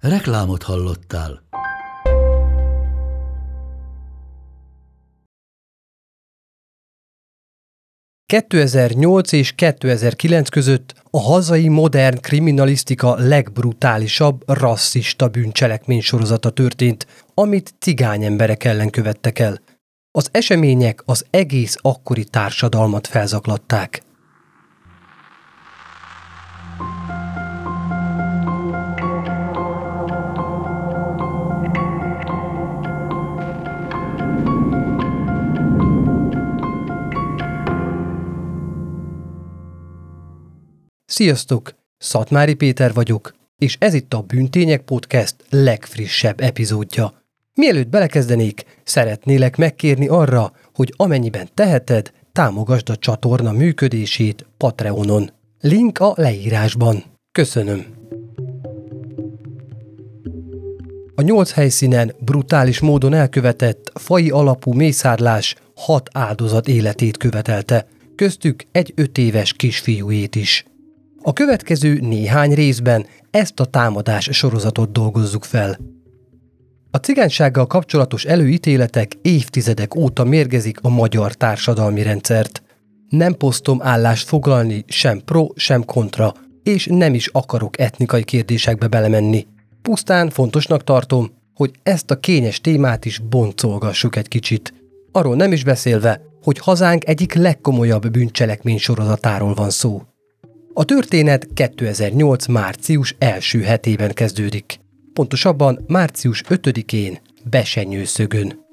Reklámot hallottál. ...2008 és 2009 között a hazai modern kriminalisztika legbrutálisabb rasszista bűncselekmény sorozata történt, amit cigány emberek ellen követtek el. Az események az egész akkori társadalmat felzaklatták. Sziasztok! Szatmári Péter vagyok, és ez itt a Bűntények Podcast legfrissebb epizódja. Mielőtt belekezdenék, szeretnélek megkérni arra, hogy amennyiben teheted, támogasd a csatorna működését Patreonon. Link a leírásban. Köszönöm! A nyolc helyszínen brutális módon elkövetett fai alapú mészárlás hat áldozat életét követelte, köztük egy öt éves kisfiújét is. A következő néhány részben ezt a támadás sorozatot dolgozzuk fel. A cigánysággal kapcsolatos előítéletek évtizedek óta mérgezik a magyar társadalmi rendszert. Nem posztom állást foglalni sem pro, sem kontra, és nem is akarok etnikai kérdésekbe belemenni. Pusztán fontosnak tartom, hogy ezt a kényes témát is boncolgassuk egy kicsit. Arról nem is beszélve, hogy hazánk egyik legkomolyabb bűncselekmény sorozatáról van szó. A történet 2008. március első hetében kezdődik. Pontosabban március 5-én Besenyőszögön.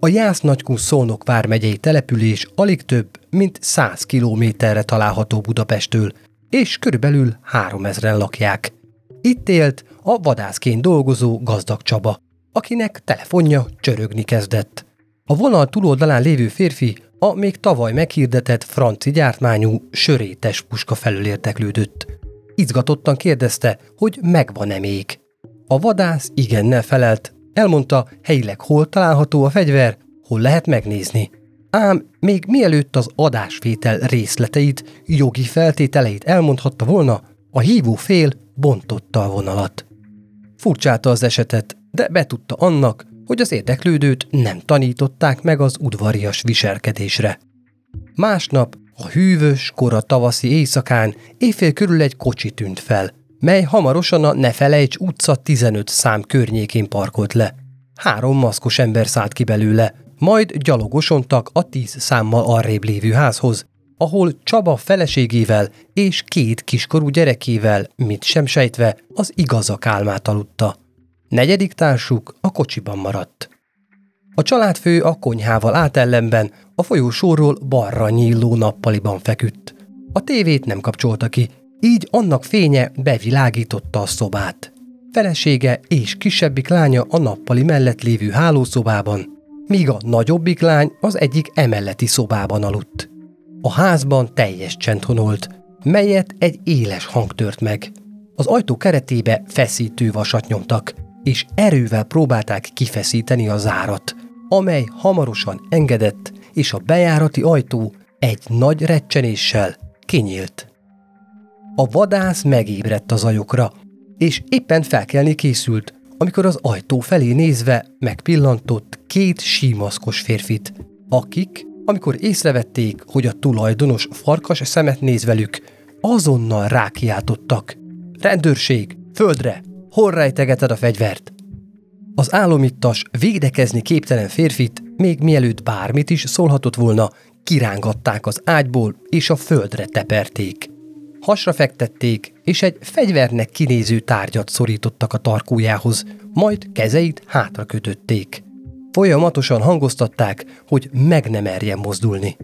A Jász Nagykun Szónok vármegyei település alig több, mint 100 kilométerre található Budapestől, és körülbelül 3000-en lakják. Itt élt a vadászként dolgozó gazdag Csaba, akinek telefonja csörögni kezdett. A vonal túloldalán lévő férfi a még tavaly meghirdetett franci gyártmányú sörétes puska felől érteklődött. Izgatottan kérdezte, hogy megvan-e még. A vadász igennel felelt, elmondta, helyileg hol található a fegyver, hol lehet megnézni. Ám még mielőtt az adásvétel részleteit, jogi feltételeit elmondhatta volna, a hívó fél bontotta a vonalat. Furcsálta az esetet, de betudta annak, hogy az érdeklődőt nem tanították meg az udvarias viselkedésre. Másnap, a hűvös, kora tavaszi éjszakán éjfél körül egy kocsi tűnt fel, mely hamarosan a Ne felejts utca 15 szám környékén parkolt le. Három maszkos ember szállt ki belőle, majd gyalogosontak a tíz számmal arrébb lévő házhoz, ahol Csaba feleségével és két kiskorú gyerekével, mit sem sejtve, az igazak álmát aludta. Negyedik társuk a kocsiban maradt. A családfő a konyhával átellenben a folyósóról balra nyíló nappaliban feküdt. A tévét nem kapcsolta ki, így annak fénye bevilágította a szobát. Felesége és kisebbik lánya a nappali mellett lévő hálószobában, míg a nagyobbik lány az egyik emeleti szobában aludt. A házban teljes csend honolt, melyet egy éles hang tört meg. Az ajtó keretébe feszítő vasat nyomtak, és erővel próbálták kifeszíteni a zárat, amely hamarosan engedett, és a bejárati ajtó egy nagy recsenéssel kinyílt. A vadász megébredt az ajokra, és éppen felkelni készült, amikor az ajtó felé nézve megpillantott két símaszkos férfit, akik, amikor észrevették, hogy a tulajdonos farkas szemet néz velük, azonnal rákiáltottak. Rendőrség, földre, Hol rejtegeted a fegyvert? Az álomittas, védekezni képtelen férfit, még mielőtt bármit is szólhatott volna, kirángatták az ágyból, és a földre teperték. Hasra fektették, és egy fegyvernek kinéző tárgyat szorítottak a tarkójához, majd kezeit hátra kötötték. Folyamatosan hangoztatták, hogy meg nem merjen mozdulni.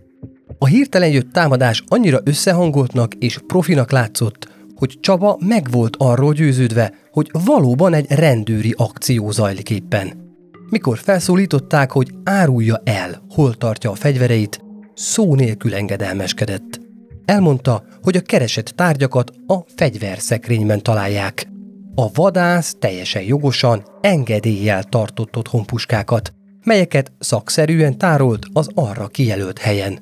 A hirtelen jött támadás annyira összehangoltnak és profinak látszott, hogy Csaba meg volt arról győződve, hogy valóban egy rendőri akció zajlik éppen. Mikor felszólították, hogy árulja el, hol tartja a fegyvereit, szó nélkül engedelmeskedett. Elmondta, hogy a keresett tárgyakat a fegyverszekrényben találják. A vadász teljesen jogosan engedéllyel tartott otthon puskákat, melyeket szakszerűen tárolt az arra kijelölt helyen.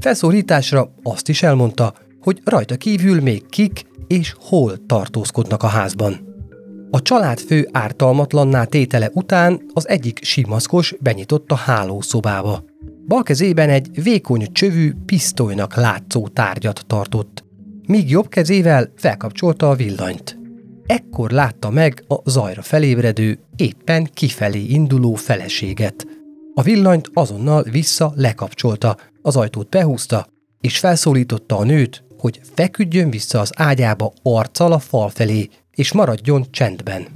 Felszólításra azt is elmondta, hogy rajta kívül még kik és hol tartózkodnak a házban. A családfő ártalmatlanná tétele után az egyik simaszkos benyitott a hálószobába. Bal kezében egy vékony csövű, pisztolynak látszó tárgyat tartott, míg jobb kezével felkapcsolta a villanyt. Ekkor látta meg a zajra felébredő, éppen kifelé induló feleséget. A villanyt azonnal vissza lekapcsolta, az ajtót behúzta, és felszólította a nőt, hogy feküdjön vissza az ágyába arccal a fal felé, és maradjon csendben.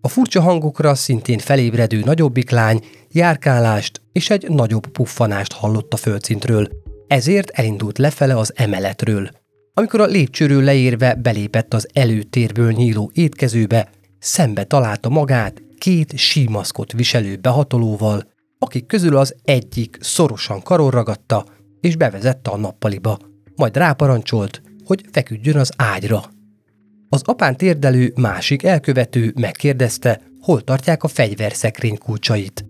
A furcsa hangokra szintén felébredő nagyobbik lány járkálást és egy nagyobb puffanást hallott a földszintről, ezért elindult lefele az emeletről. Amikor a lépcsőről leérve belépett az előtérből nyíló étkezőbe, szembe találta magát két símaszkot viselő behatolóval, akik közül az egyik szorosan karon ragadta és bevezette a nappaliba, majd ráparancsolt, hogy feküdjön az ágyra. Az apán térdelő másik elkövető megkérdezte, hol tartják a fegyverszekrény kulcsait.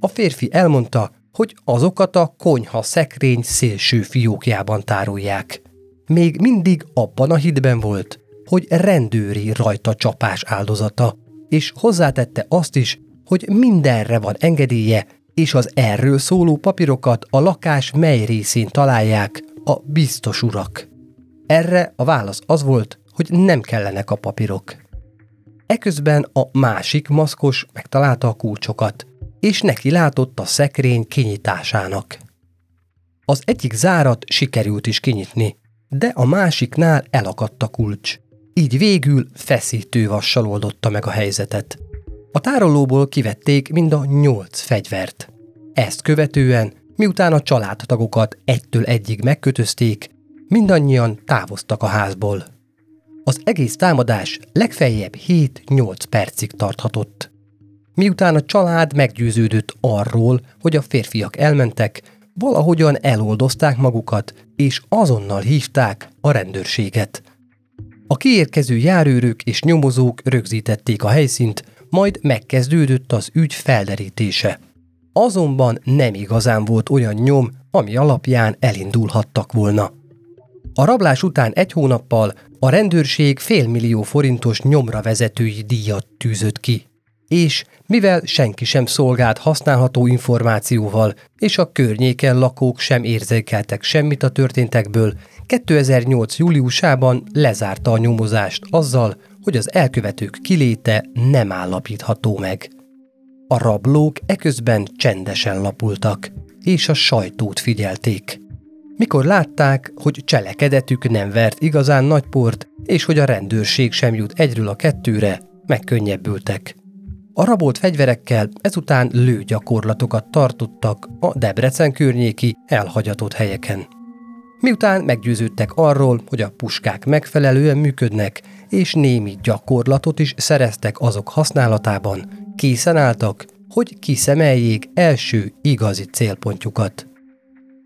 A férfi elmondta, hogy azokat a konyha szekrény szélső fiókjában tárolják. Még mindig abban a hitben volt, hogy rendőri rajta csapás áldozata, és hozzátette azt is, hogy mindenre van engedélye, és az erről szóló papírokat a lakás mely részén találják a biztos urak. Erre a válasz az volt, hogy nem kellenek a papírok. Eközben a másik maszkos megtalálta a kulcsokat, és neki látott a szekrény kinyitásának. Az egyik zárat sikerült is kinyitni, de a másiknál elakadt a kulcs. Így végül feszítő vassal oldotta meg a helyzetet. A tárolóból kivették mind a nyolc fegyvert. Ezt követően, miután a családtagokat egytől egyig megkötözték, mindannyian távoztak a házból. Az egész támadás legfeljebb 7-8 percig tarthatott. Miután a család meggyőződött arról, hogy a férfiak elmentek, valahogyan eloldozták magukat, és azonnal hívták a rendőrséget. A kiérkező járőrök és nyomozók rögzítették a helyszínt, majd megkezdődött az ügy felderítése. Azonban nem igazán volt olyan nyom, ami alapján elindulhattak volna. A rablás után egy hónappal a rendőrség félmillió forintos nyomra vezetői díjat tűzött ki. És mivel senki sem szolgált használható információval, és a környéken lakók sem érzékeltek semmit a történtekből, 2008. júliusában lezárta a nyomozást azzal, hogy az elkövetők kiléte nem állapítható meg. A rablók eközben csendesen lapultak, és a sajtót figyelték. Mikor látták, hogy cselekedetük nem vert igazán nagy port, és hogy a rendőrség sem jut egyről a kettőre, megkönnyebbültek. A rabolt fegyverekkel ezután lőgyakorlatokat tartottak a Debrecen környéki elhagyatott helyeken. Miután meggyőződtek arról, hogy a puskák megfelelően működnek, és némi gyakorlatot is szereztek azok használatában, készen álltak, hogy kiszemeljék első igazi célpontjukat.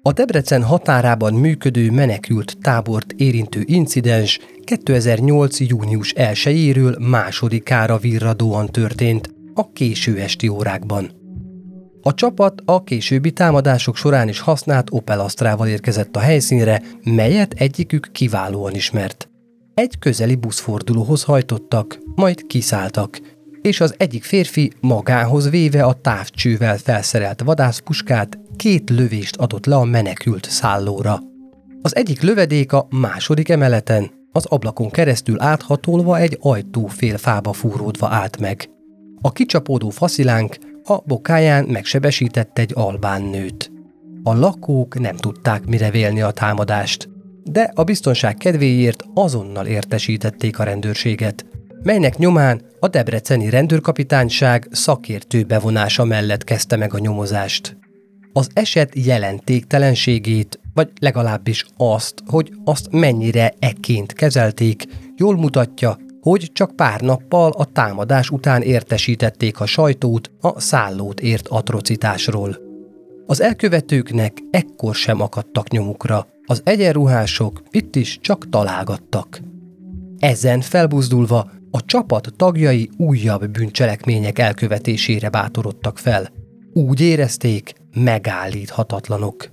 A Debrecen határában működő menekült tábort érintő incidens 2008. június 1-éről másodikára virradóan történt a késő esti órákban. A csapat a későbbi támadások során is használt Opel Astrával érkezett a helyszínre, melyet egyikük kiválóan ismert. Egy közeli buszfordulóhoz hajtottak, majd kiszálltak, és az egyik férfi magához véve a távcsővel felszerelt vadászpuskát két lövést adott le a menekült szállóra. Az egyik lövedék a második emeleten, az ablakon keresztül áthatolva egy ajtó fél fába fúródva állt meg. A kicsapódó faszilánk a bokáján megsebesített egy albán nőt. A lakók nem tudták mire vélni a támadást, de a biztonság kedvéért azonnal értesítették a rendőrséget, melynek nyomán a debreceni rendőrkapitányság szakértő bevonása mellett kezdte meg a nyomozást. Az eset jelentéktelenségét vagy legalábbis azt, hogy azt mennyire ekként kezelték, jól mutatja, hogy csak pár nappal a támadás után értesítették a sajtót a szállót ért atrocitásról. Az elkövetőknek ekkor sem akadtak nyomukra, az egyenruhások itt is csak találgattak. Ezen felbuzdulva a csapat tagjai újabb bűncselekmények elkövetésére bátorodtak fel. Úgy érezték, megállíthatatlanok.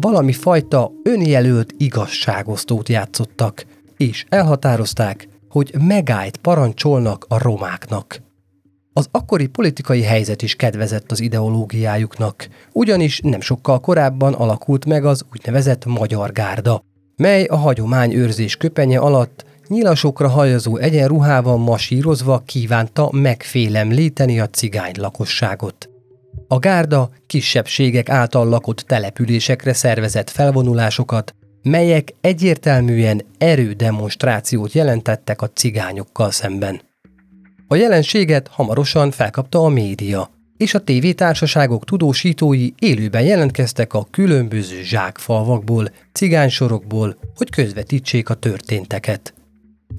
Valami fajta önjelölt igazságosztót játszottak, és elhatározták, hogy megállt parancsolnak a romáknak. Az akkori politikai helyzet is kedvezett az ideológiájuknak, ugyanis nem sokkal korábban alakult meg az úgynevezett Magyar Gárda, mely a hagyomány őrzés köpenye alatt nyilasokra hajazó egyenruhával masírozva kívánta megfélemlíteni a cigány lakosságot. A gárda kisebbségek által lakott településekre szervezett felvonulásokat, melyek egyértelműen erődemonstrációt jelentettek a cigányokkal szemben. A jelenséget hamarosan felkapta a média, és a tévétársaságok tudósítói élőben jelentkeztek a különböző zsákfalvakból, cigánysorokból, hogy közvetítsék a történteket.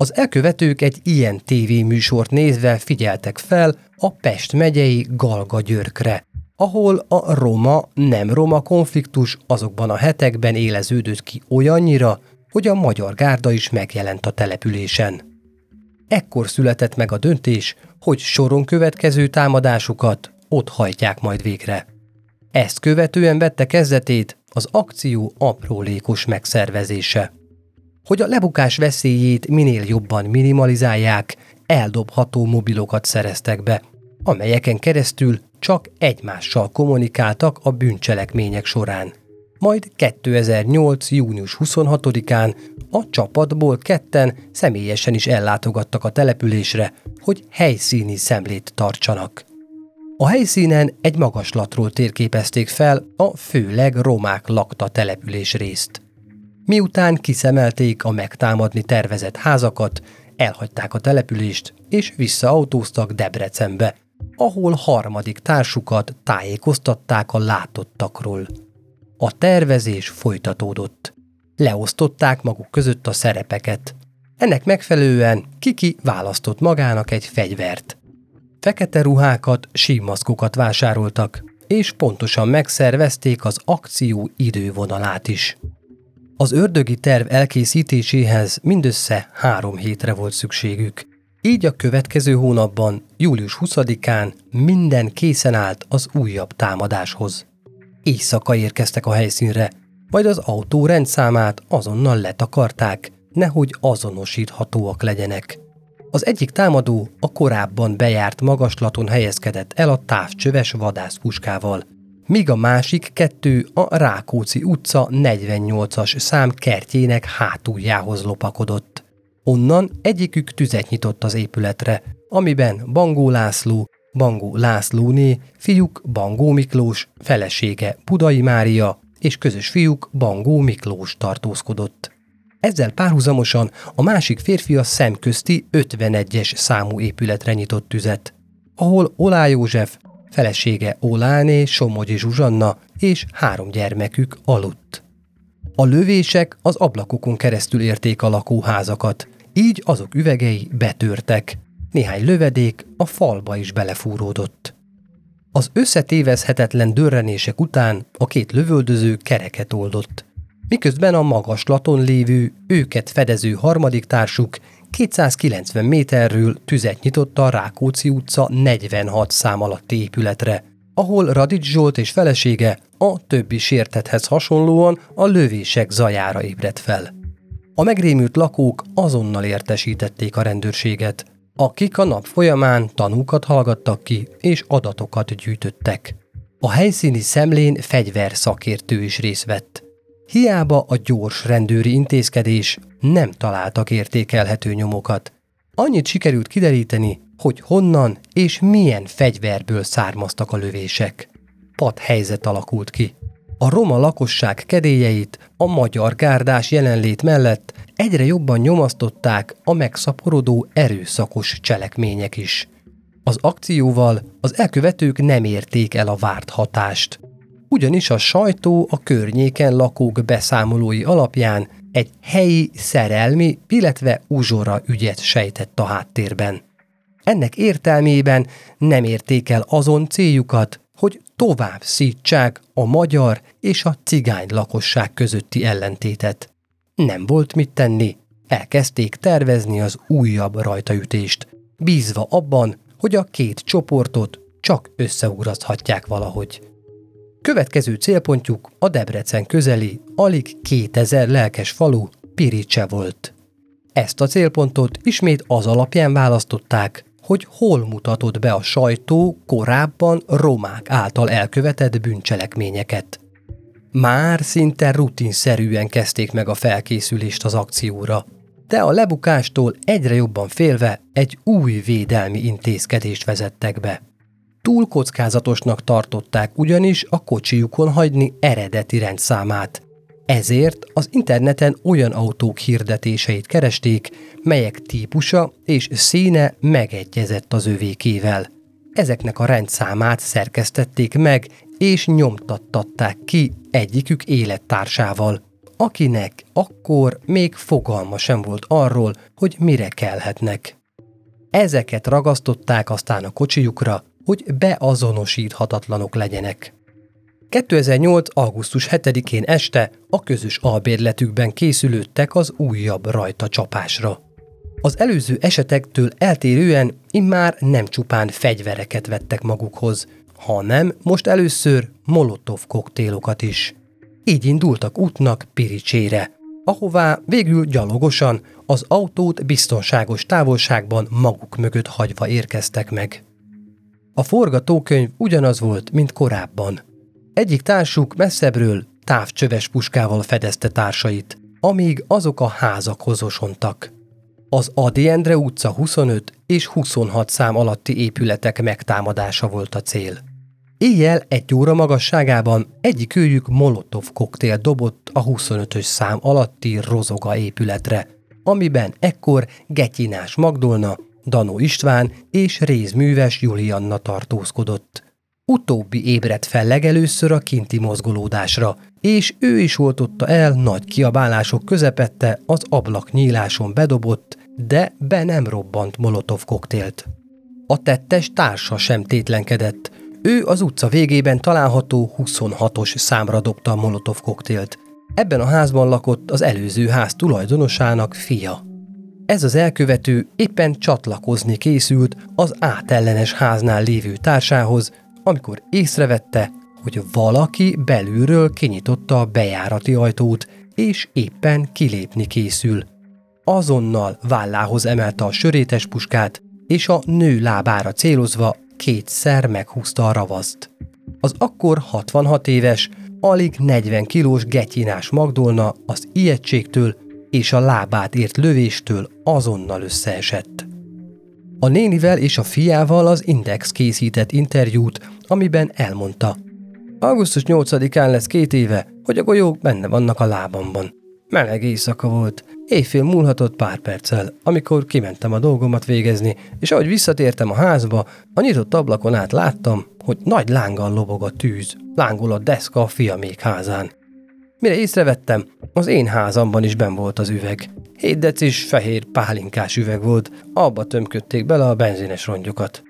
Az elkövetők egy ilyen tévéműsort nézve figyeltek fel a Pest megyei Galga Györkre, ahol a roma-nem roma konfliktus azokban a hetekben éleződött ki olyannyira, hogy a magyar gárda is megjelent a településen. Ekkor született meg a döntés, hogy soron következő támadásukat ott hajtják majd végre. Ezt követően vette kezdetét az akció aprólékos megszervezése. Hogy a lebukás veszélyét minél jobban minimalizálják, eldobható mobilokat szereztek be, amelyeken keresztül csak egymással kommunikáltak a bűncselekmények során. Majd 2008. június 26-án a csapatból ketten személyesen is ellátogattak a településre, hogy helyszíni szemlét tartsanak. A helyszínen egy magaslatról térképezték fel a főleg romák lakta település részt. Miután kiszemelték a megtámadni tervezett házakat, elhagyták a települést és visszaautóztak Debrecenbe, ahol harmadik társukat tájékoztatták a látottakról. A tervezés folytatódott. Leosztották maguk között a szerepeket. Ennek megfelelően Kiki választott magának egy fegyvert. Fekete ruhákat, símaszkokat vásároltak, és pontosan megszervezték az akció idővonalát is. Az ördögi terv elkészítéséhez mindössze három hétre volt szükségük. Így a következő hónapban, július 20-án minden készen állt az újabb támadáshoz. Éjszaka érkeztek a helyszínre, majd az autó rendszámát azonnal letakarták, nehogy azonosíthatóak legyenek. Az egyik támadó a korábban bejárt magaslaton helyezkedett el a távcsöves vadászpuskával, míg a másik kettő a Rákóczi utca 48-as szám kertjének hátuljához lopakodott. Onnan egyikük tüzet nyitott az épületre, amiben Bangó László, Bangó Lászlóné, fiúk Bangó Miklós, felesége Budai Mária és közös fiúk Bangó Miklós tartózkodott. Ezzel párhuzamosan a másik férfi a szemközti 51-es számú épületre nyitott tüzet, ahol Olá József, felesége Oláné, Somogyi Zsuzsanna és három gyermekük aludt. A lövések az ablakokon keresztül érték a lakóházakat, így azok üvegei betörtek. Néhány lövedék a falba is belefúródott. Az összetévezhetetlen dörrenések után a két lövöldöző kereket oldott. Miközben a magaslaton lévő, őket fedező harmadik társuk 290 méterről tüzet nyitott a Rákóczi utca 46 szám alatti épületre, ahol Radics Zsolt és felesége a többi sértethez hasonlóan a lövések zajára ébredt fel. A megrémült lakók azonnal értesítették a rendőrséget, akik a nap folyamán tanúkat hallgattak ki és adatokat gyűjtöttek. A helyszíni szemlén fegyver szakértő is részt vett. Hiába a gyors rendőri intézkedés nem találtak értékelhető nyomokat. Annyit sikerült kideríteni, hogy honnan és milyen fegyverből származtak a lövések. Pad helyzet alakult ki. A roma lakosság kedélyeit a magyar gárdás jelenlét mellett egyre jobban nyomasztották a megszaporodó erőszakos cselekmények is. Az akcióval az elkövetők nem érték el a várt hatást. Ugyanis a sajtó a környéken lakók beszámolói alapján egy helyi szerelmi, illetve uzsora ügyet sejtett a háttérben. Ennek értelmében nem érték el azon céljukat, hogy tovább szítsák a magyar és a cigány lakosság közötti ellentétet. Nem volt mit tenni, elkezdték tervezni az újabb rajtaütést, bízva abban, hogy a két csoportot csak összeugraszthatják valahogy. Következő célpontjuk a Debrecen közeli, alig 2000 lelkes falu Piricse volt. Ezt a célpontot ismét az alapján választották, hogy hol mutatott be a sajtó korábban romák által elkövetett bűncselekményeket. Már szinte rutinszerűen kezdték meg a felkészülést az akcióra, de a lebukástól egyre jobban félve egy új védelmi intézkedést vezettek be. Túl kockázatosnak tartották ugyanis a kocsijukon hagyni eredeti rendszámát. Ezért az interneten olyan autók hirdetéseit keresték, melyek típusa és színe megegyezett az övékével. Ezeknek a rendszámát szerkesztették meg és nyomtattatták ki egyikük élettársával, akinek akkor még fogalma sem volt arról, hogy mire kelhetnek. Ezeket ragasztották aztán a kocsijukra, hogy beazonosíthatatlanok legyenek. 2008. augusztus 7-én este a közös albérletükben készülődtek az újabb rajta csapásra. Az előző esetektől eltérően immár nem csupán fegyvereket vettek magukhoz, hanem most először molotov koktélokat is. Így indultak útnak Piricsére, ahová végül gyalogosan az autót biztonságos távolságban maguk mögött hagyva érkeztek meg. A forgatókönyv ugyanaz volt, mint korábban. Egyik társuk messzebbről távcsöves puskával fedezte társait, amíg azok a házakhoz osontak. Az Adi Endre utca 25 és 26 szám alatti épületek megtámadása volt a cél. Éjjel egy óra magasságában egyik őjük molotov koktél dobott a 25-ös szám alatti rozoga épületre, amiben ekkor Getyinás Magdolna, Danó István és rézműves Julianna tartózkodott. Utóbbi ébredt fel legelőször a kinti mozgolódásra, és ő is oltotta el nagy kiabálások közepette az ablak nyíláson bedobott, de be nem robbant molotov koktélt. A tettes társa sem tétlenkedett, ő az utca végében található 26-os számra dobta a molotov koktélt. Ebben a házban lakott az előző ház tulajdonosának fia. Ez az elkövető éppen csatlakozni készült az átellenes háznál lévő társához, amikor észrevette, hogy valaki belülről kinyitotta a bejárati ajtót, és éppen kilépni készül. Azonnal vállához emelte a sörétes puskát, és a nő lábára célozva kétszer meghúzta a ravaszt. Az akkor 66 éves, alig 40 kilós getyinás Magdolna az ijegységtől és a lábát ért lövéstől azonnal összeesett. A nénivel és a fiával az Index készített interjút, amiben elmondta. Augusztus 8-án lesz két éve, hogy a golyók benne vannak a lábamban. Meleg éjszaka volt, éjfél múlhatott pár perccel, amikor kimentem a dolgomat végezni, és ahogy visszatértem a házba, a nyitott ablakon át láttam, hogy nagy lánggal lobog a tűz, lángol a deszka a fiamék házán. Mire észrevettem, az én házamban is ben volt az üveg. Hét decis fehér pálinkás üveg volt, abba tömködték bele a benzines rongyokat.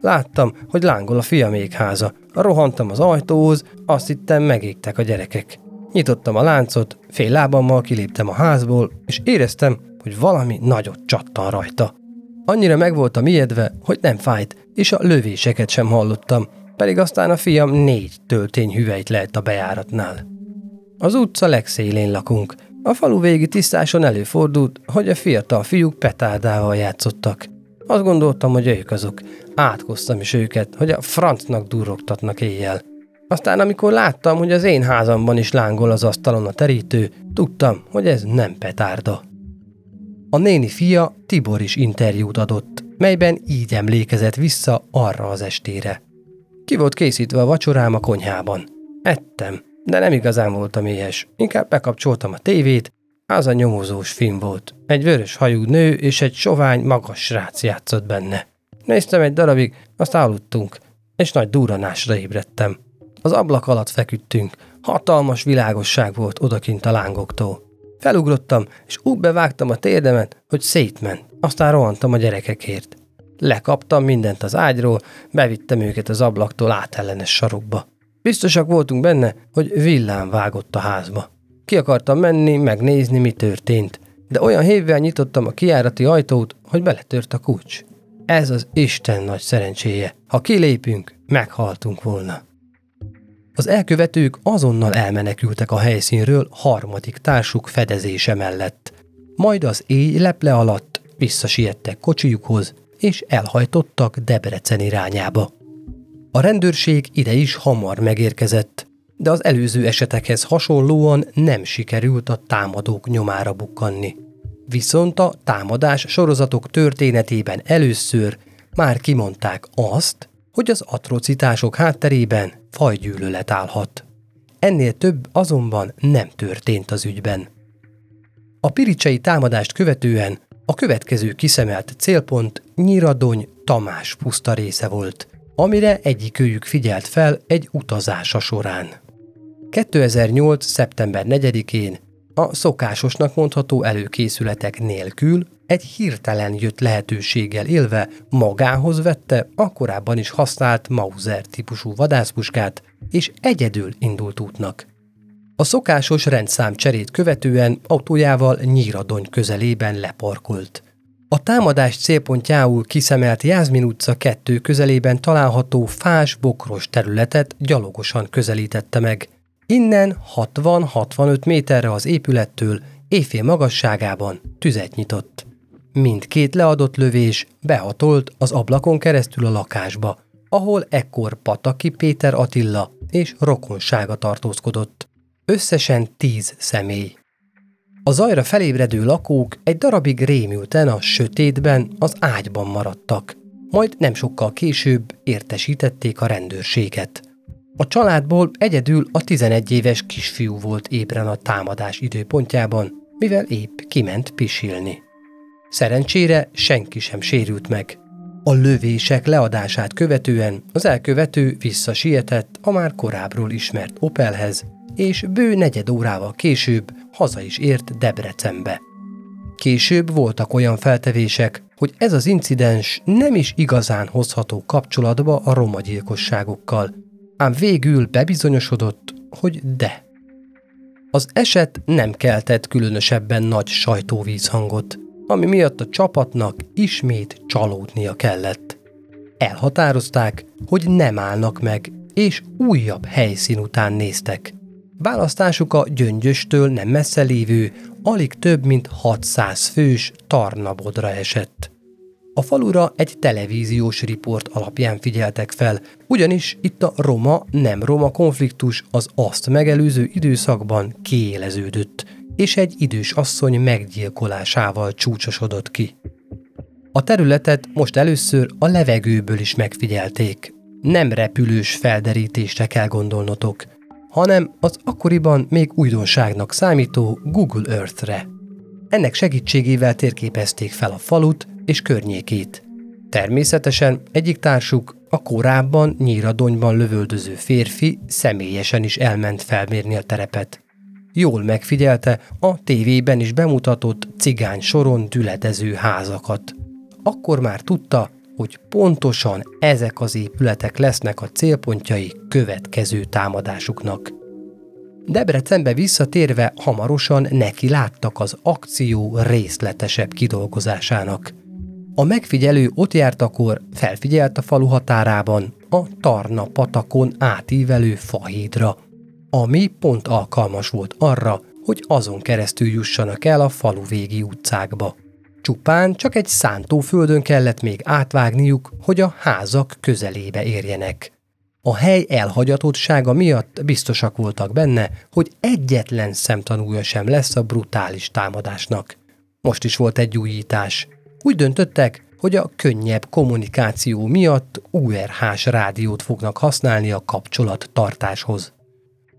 Láttam, hogy lángol a fiamék háza. Rohantam az ajtóhoz, azt hittem megégtek a gyerekek. Nyitottam a láncot, fél lábammal kiléptem a házból, és éreztem, hogy valami nagyot csattan rajta. Annyira meg voltam ijedve, hogy nem fájt, és a lövéseket sem hallottam, pedig aztán a fiam négy töltény hüvelyt lehet a bejáratnál. Az utca legszélén lakunk. A falu végi tisztáson előfordult, hogy a fiatal fiúk petárdával játszottak. Azt gondoltam, hogy ők azok. Átkoztam is őket, hogy a francnak durrogtatnak éjjel. Aztán amikor láttam, hogy az én házamban is lángol az asztalon a terítő, tudtam, hogy ez nem petárda. A néni fia Tibor is interjút adott, melyben így emlékezett vissza arra az estére. Ki volt készítve a vacsorám a konyhában. Ettem, de nem igazán voltam éhes. Inkább bekapcsoltam a tévét, az a nyomozós film volt. Egy vörös hajú nő és egy sovány, magas srác játszott benne. Néztem egy darabig, azt aludtunk, és nagy duranásra ébredtem. Az ablak alatt feküdtünk. Hatalmas világosság volt odakint a lángoktól. Felugrottam, és úgy bevágtam a térdemet, hogy szétment. Aztán rohantam a gyerekekért. Lekaptam mindent az ágyról, bevittem őket az ablaktól átellenes sarokba. Biztosak voltunk benne, hogy villám vágott a házba. Ki akartam menni, megnézni, mi történt, de olyan hévvel nyitottam a kiárati ajtót, hogy beletört a kulcs. Ez az Isten nagy szerencséje. Ha kilépünk, meghaltunk volna. Az elkövetők azonnal elmenekültek a helyszínről harmadik társuk fedezése mellett. Majd az éj leple alatt visszasiettek kocsijukhoz, és elhajtottak Debrecen irányába. A rendőrség ide is hamar megérkezett, de az előző esetekhez hasonlóan nem sikerült a támadók nyomára bukkanni. Viszont a támadás sorozatok történetében először már kimondták azt, hogy az atrocitások hátterében fajgyűlölet állhat. Ennél több azonban nem történt az ügyben. A piricsei támadást követően a következő kiszemelt célpont Nyiradony Tamás puszta része volt, amire egyikőjük figyelt fel egy utazása során. 2008. szeptember 4-én a szokásosnak mondható előkészületek nélkül egy hirtelen jött lehetőséggel élve magához vette a korábban is használt Mauser típusú vadászpuskát, és egyedül indult útnak. A szokásos rendszám cserét követően autójával Nyíradony közelében leparkolt. A támadás célpontjául kiszemelt Jászmin utca kettő közelében található fás-bokros területet gyalogosan közelítette meg. Innen 60-65 méterre az épülettől éjfél magasságában tüzet nyitott. Mindkét leadott lövés behatolt az ablakon keresztül a lakásba, ahol ekkor Pataki Péter Attila és rokonsága tartózkodott. Összesen tíz személy. A zajra felébredő lakók egy darabig rémülten a sötétben az ágyban maradtak, majd nem sokkal később értesítették a rendőrséget. A családból egyedül a 11 éves kisfiú volt ébren a támadás időpontjában, mivel épp kiment pisilni. Szerencsére senki sem sérült meg. A lövések leadását követően az elkövető visszasietett a már korábbról ismert Opelhez, és bő negyed órával később haza is ért Debrecenbe. Később voltak olyan feltevések, hogy ez az incidens nem is igazán hozható kapcsolatba a roma gyilkosságokkal, ám végül bebizonyosodott, hogy de. Az eset nem keltett különösebben nagy sajtóvízhangot, ami miatt a csapatnak ismét csalódnia kellett. Elhatározták, hogy nem állnak meg, és újabb helyszín után néztek. Választásuk a gyöngyöstől nem messze lévő, alig több mint 600 fős Tarnabodra esett. A falura egy televíziós riport alapján figyeltek fel, ugyanis itt a roma-nem roma konfliktus az azt megelőző időszakban kiéleződött, és egy idős asszony meggyilkolásával csúcsosodott ki. A területet most először a levegőből is megfigyelték. Nem repülős felderítésre kell gondolnotok – hanem az akkoriban még újdonságnak számító Google Earth-re. Ennek segítségével térképezték fel a falut és környékét. Természetesen egyik társuk, a korábban nyíradonyban lövöldöző férfi személyesen is elment felmérni a terepet. Jól megfigyelte a tévében is bemutatott cigány soron düledező házakat. Akkor már tudta, hogy pontosan ezek az épületek lesznek a célpontjai következő támadásuknak. Debrecenbe visszatérve hamarosan neki láttak az akció részletesebb kidolgozásának. A megfigyelő ott jártakor felfigyelt a falu határában a Tarna patakon átívelő fahídra, ami pont alkalmas volt arra, hogy azon keresztül jussanak el a falu végi utcákba. Csupán csak egy szántóföldön kellett még átvágniuk, hogy a házak közelébe érjenek. A hely elhagyatottsága miatt biztosak voltak benne, hogy egyetlen szemtanúja sem lesz a brutális támadásnak. Most is volt egy újítás. Úgy döntöttek, hogy a könnyebb kommunikáció miatt URH-s rádiót fognak használni a kapcsolat tartáshoz.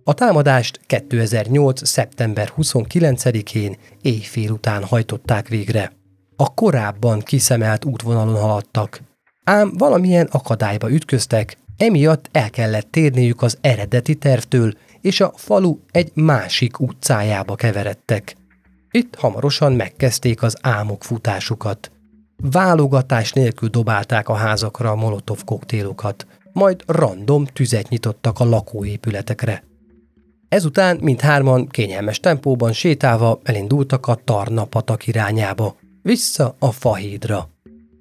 A támadást 2008. szeptember 29-én éjfél után hajtották végre a korábban kiszemelt útvonalon haladtak. Ám valamilyen akadályba ütköztek, Emiatt el kellett térniük az eredeti tervtől, és a falu egy másik utcájába keveredtek. Itt hamarosan megkezdték az álmok futásukat. Válogatás nélkül dobálták a házakra a molotov koktélokat, majd random tüzet nyitottak a lakóépületekre. Ezután mindhárman kényelmes tempóban sétálva elindultak a Tarna patak irányába, vissza a fahídra.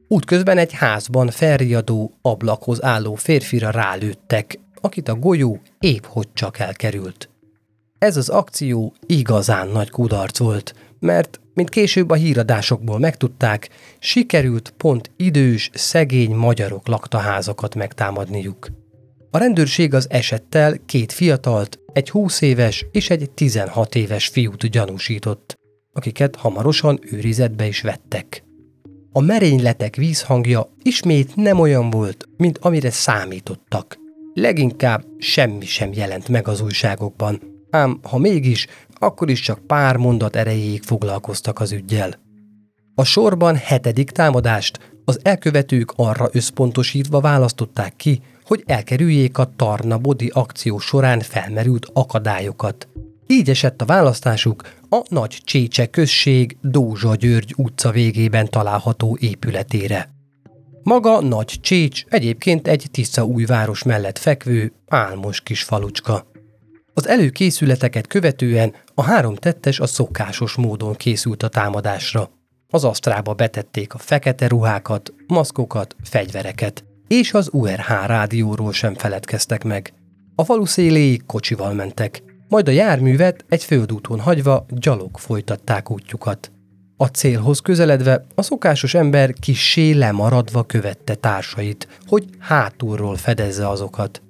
Útközben egy házban felriadó, ablakhoz álló férfira rálőttek, akit a golyó épp hogy csak elkerült. Ez az akció igazán nagy kudarc volt, mert, mint később a híradásokból megtudták, sikerült pont idős, szegény magyarok lakta házakat megtámadniuk. A rendőrség az esettel két fiatalt, egy 20 éves és egy 16 éves fiút gyanúsított, akiket hamarosan őrizetbe is vettek. A merényletek vízhangja ismét nem olyan volt, mint amire számítottak. Leginkább semmi sem jelent meg az újságokban, ám ha mégis, akkor is csak pár mondat erejéig foglalkoztak az ügyjel. A sorban hetedik támadást az elkövetők arra összpontosítva választották ki, hogy elkerüljék a Tarna Bodi akció során felmerült akadályokat. Így esett a választásuk a Nagy Csécse község Dózsa György utca végében található épületére. Maga Nagy Csécs egyébként egy tiszta új város mellett fekvő, álmos kis falucska. Az előkészületeket követően a három tettes a szokásos módon készült a támadásra. Az asztrába betették a fekete ruhákat, maszkokat, fegyvereket, és az URH rádióról sem feledkeztek meg. A falu széléig kocsival mentek, majd a járművet egy földúton hagyva gyalog folytatták útjukat. A célhoz közeledve a szokásos ember kissé lemaradva követte társait, hogy hátulról fedezze azokat.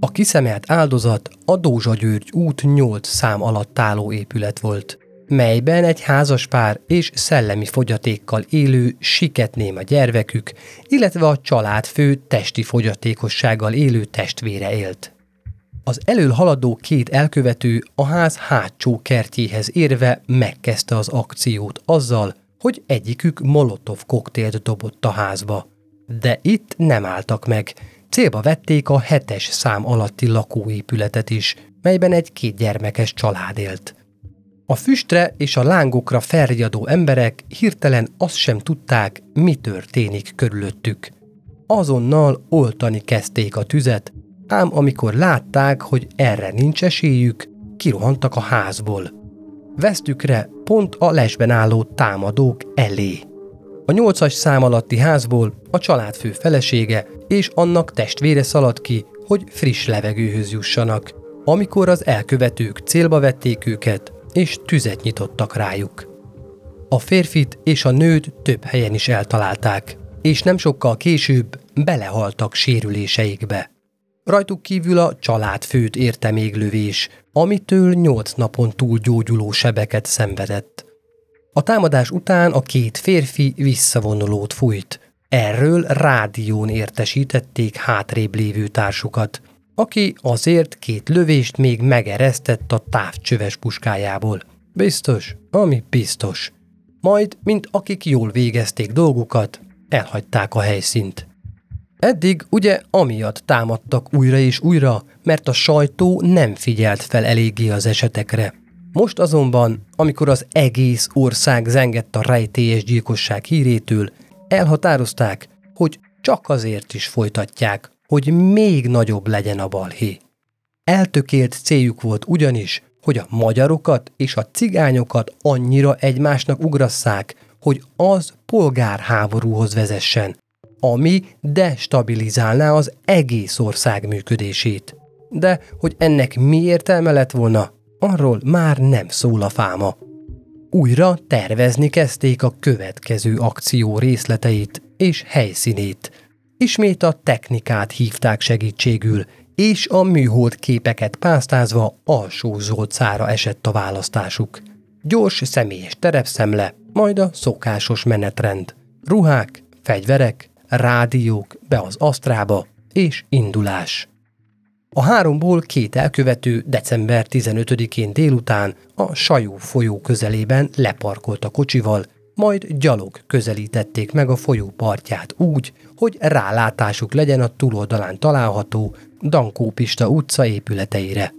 A kiszemelt áldozat a Dózsa György út 8 szám alatt álló épület volt, melyben egy házaspár és szellemi fogyatékkal élő siketném a gyermekük, illetve a család fő testi fogyatékossággal élő testvére élt. Az elől haladó két elkövető a ház hátsó kertjéhez érve megkezdte az akciót azzal, hogy egyikük molotov koktélt dobott a házba. De itt nem álltak meg. Célba vették a hetes szám alatti lakóépületet is, melyben egy két gyermekes család élt. A füstre és a lángokra felriadó emberek hirtelen azt sem tudták, mi történik körülöttük. Azonnal oltani kezdték a tüzet, ám amikor látták, hogy erre nincs esélyük, kirohantak a házból. Vesztükre pont a lesben álló támadók elé. A nyolcas szám alatti házból a családfő felesége és annak testvére szaladt ki, hogy friss levegőhöz jussanak. Amikor az elkövetők célba vették őket, és tüzet nyitottak rájuk. A férfit és a nőt több helyen is eltalálták, és nem sokkal később belehaltak sérüléseikbe. Rajtuk kívül a családfőt érte még lövés, amitől nyolc napon túl gyógyuló sebeket szenvedett. A támadás után a két férfi visszavonulót fújt. Erről rádión értesítették hátrébb lévő társukat, aki azért két lövést még megeresztett a távcsöves puskájából. Biztos, ami biztos. Majd, mint akik jól végezték dolgukat, elhagyták a helyszínt. Eddig ugye amiatt támadtak újra és újra, mert a sajtó nem figyelt fel eléggé az esetekre. Most azonban, amikor az egész ország zengett a rejtélyes gyilkosság hírétől, elhatározták, hogy csak azért is folytatják, hogy még nagyobb legyen a balhé. Eltökélt céljuk volt ugyanis, hogy a magyarokat és a cigányokat annyira egymásnak ugrasszák, hogy az polgárháborúhoz vezessen, ami destabilizálná az egész ország működését. De hogy ennek mi értelme lett volna, arról már nem szól a fáma. Újra tervezni kezdték a következő akció részleteit és helyszínét. Ismét a technikát hívták segítségül, és a műhold képeket pásztázva alsó Zolcára esett a választásuk. Gyors személyes terepszemle, majd a szokásos menetrend. Ruhák, fegyverek, rádiók be az asztrába, és indulás. A háromból két elkövető december 15-én délután a Sajó folyó közelében leparkolt a kocsival, majd gyalog közelítették meg a folyó partját úgy, hogy rálátásuk legyen a túloldalán található Dankó Pista utca épületeire.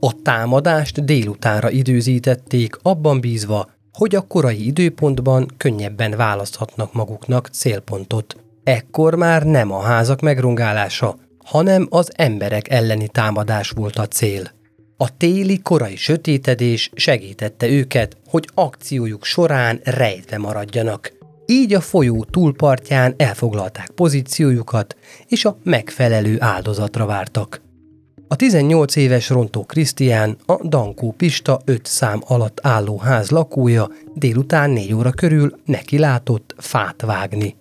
A támadást délutánra időzítették, abban bízva, hogy a korai időpontban könnyebben választhatnak maguknak célpontot. Ekkor már nem a házak megrongálása, hanem az emberek elleni támadás volt a cél. A téli korai sötétedés segítette őket, hogy akciójuk során rejtve maradjanak. Így a folyó túlpartján elfoglalták pozíciójukat, és a megfelelő áldozatra vártak. A 18 éves Rontó Krisztián, a Dankó Pista 5 szám alatt álló ház lakója délután 4 óra körül neki látott fát vágni.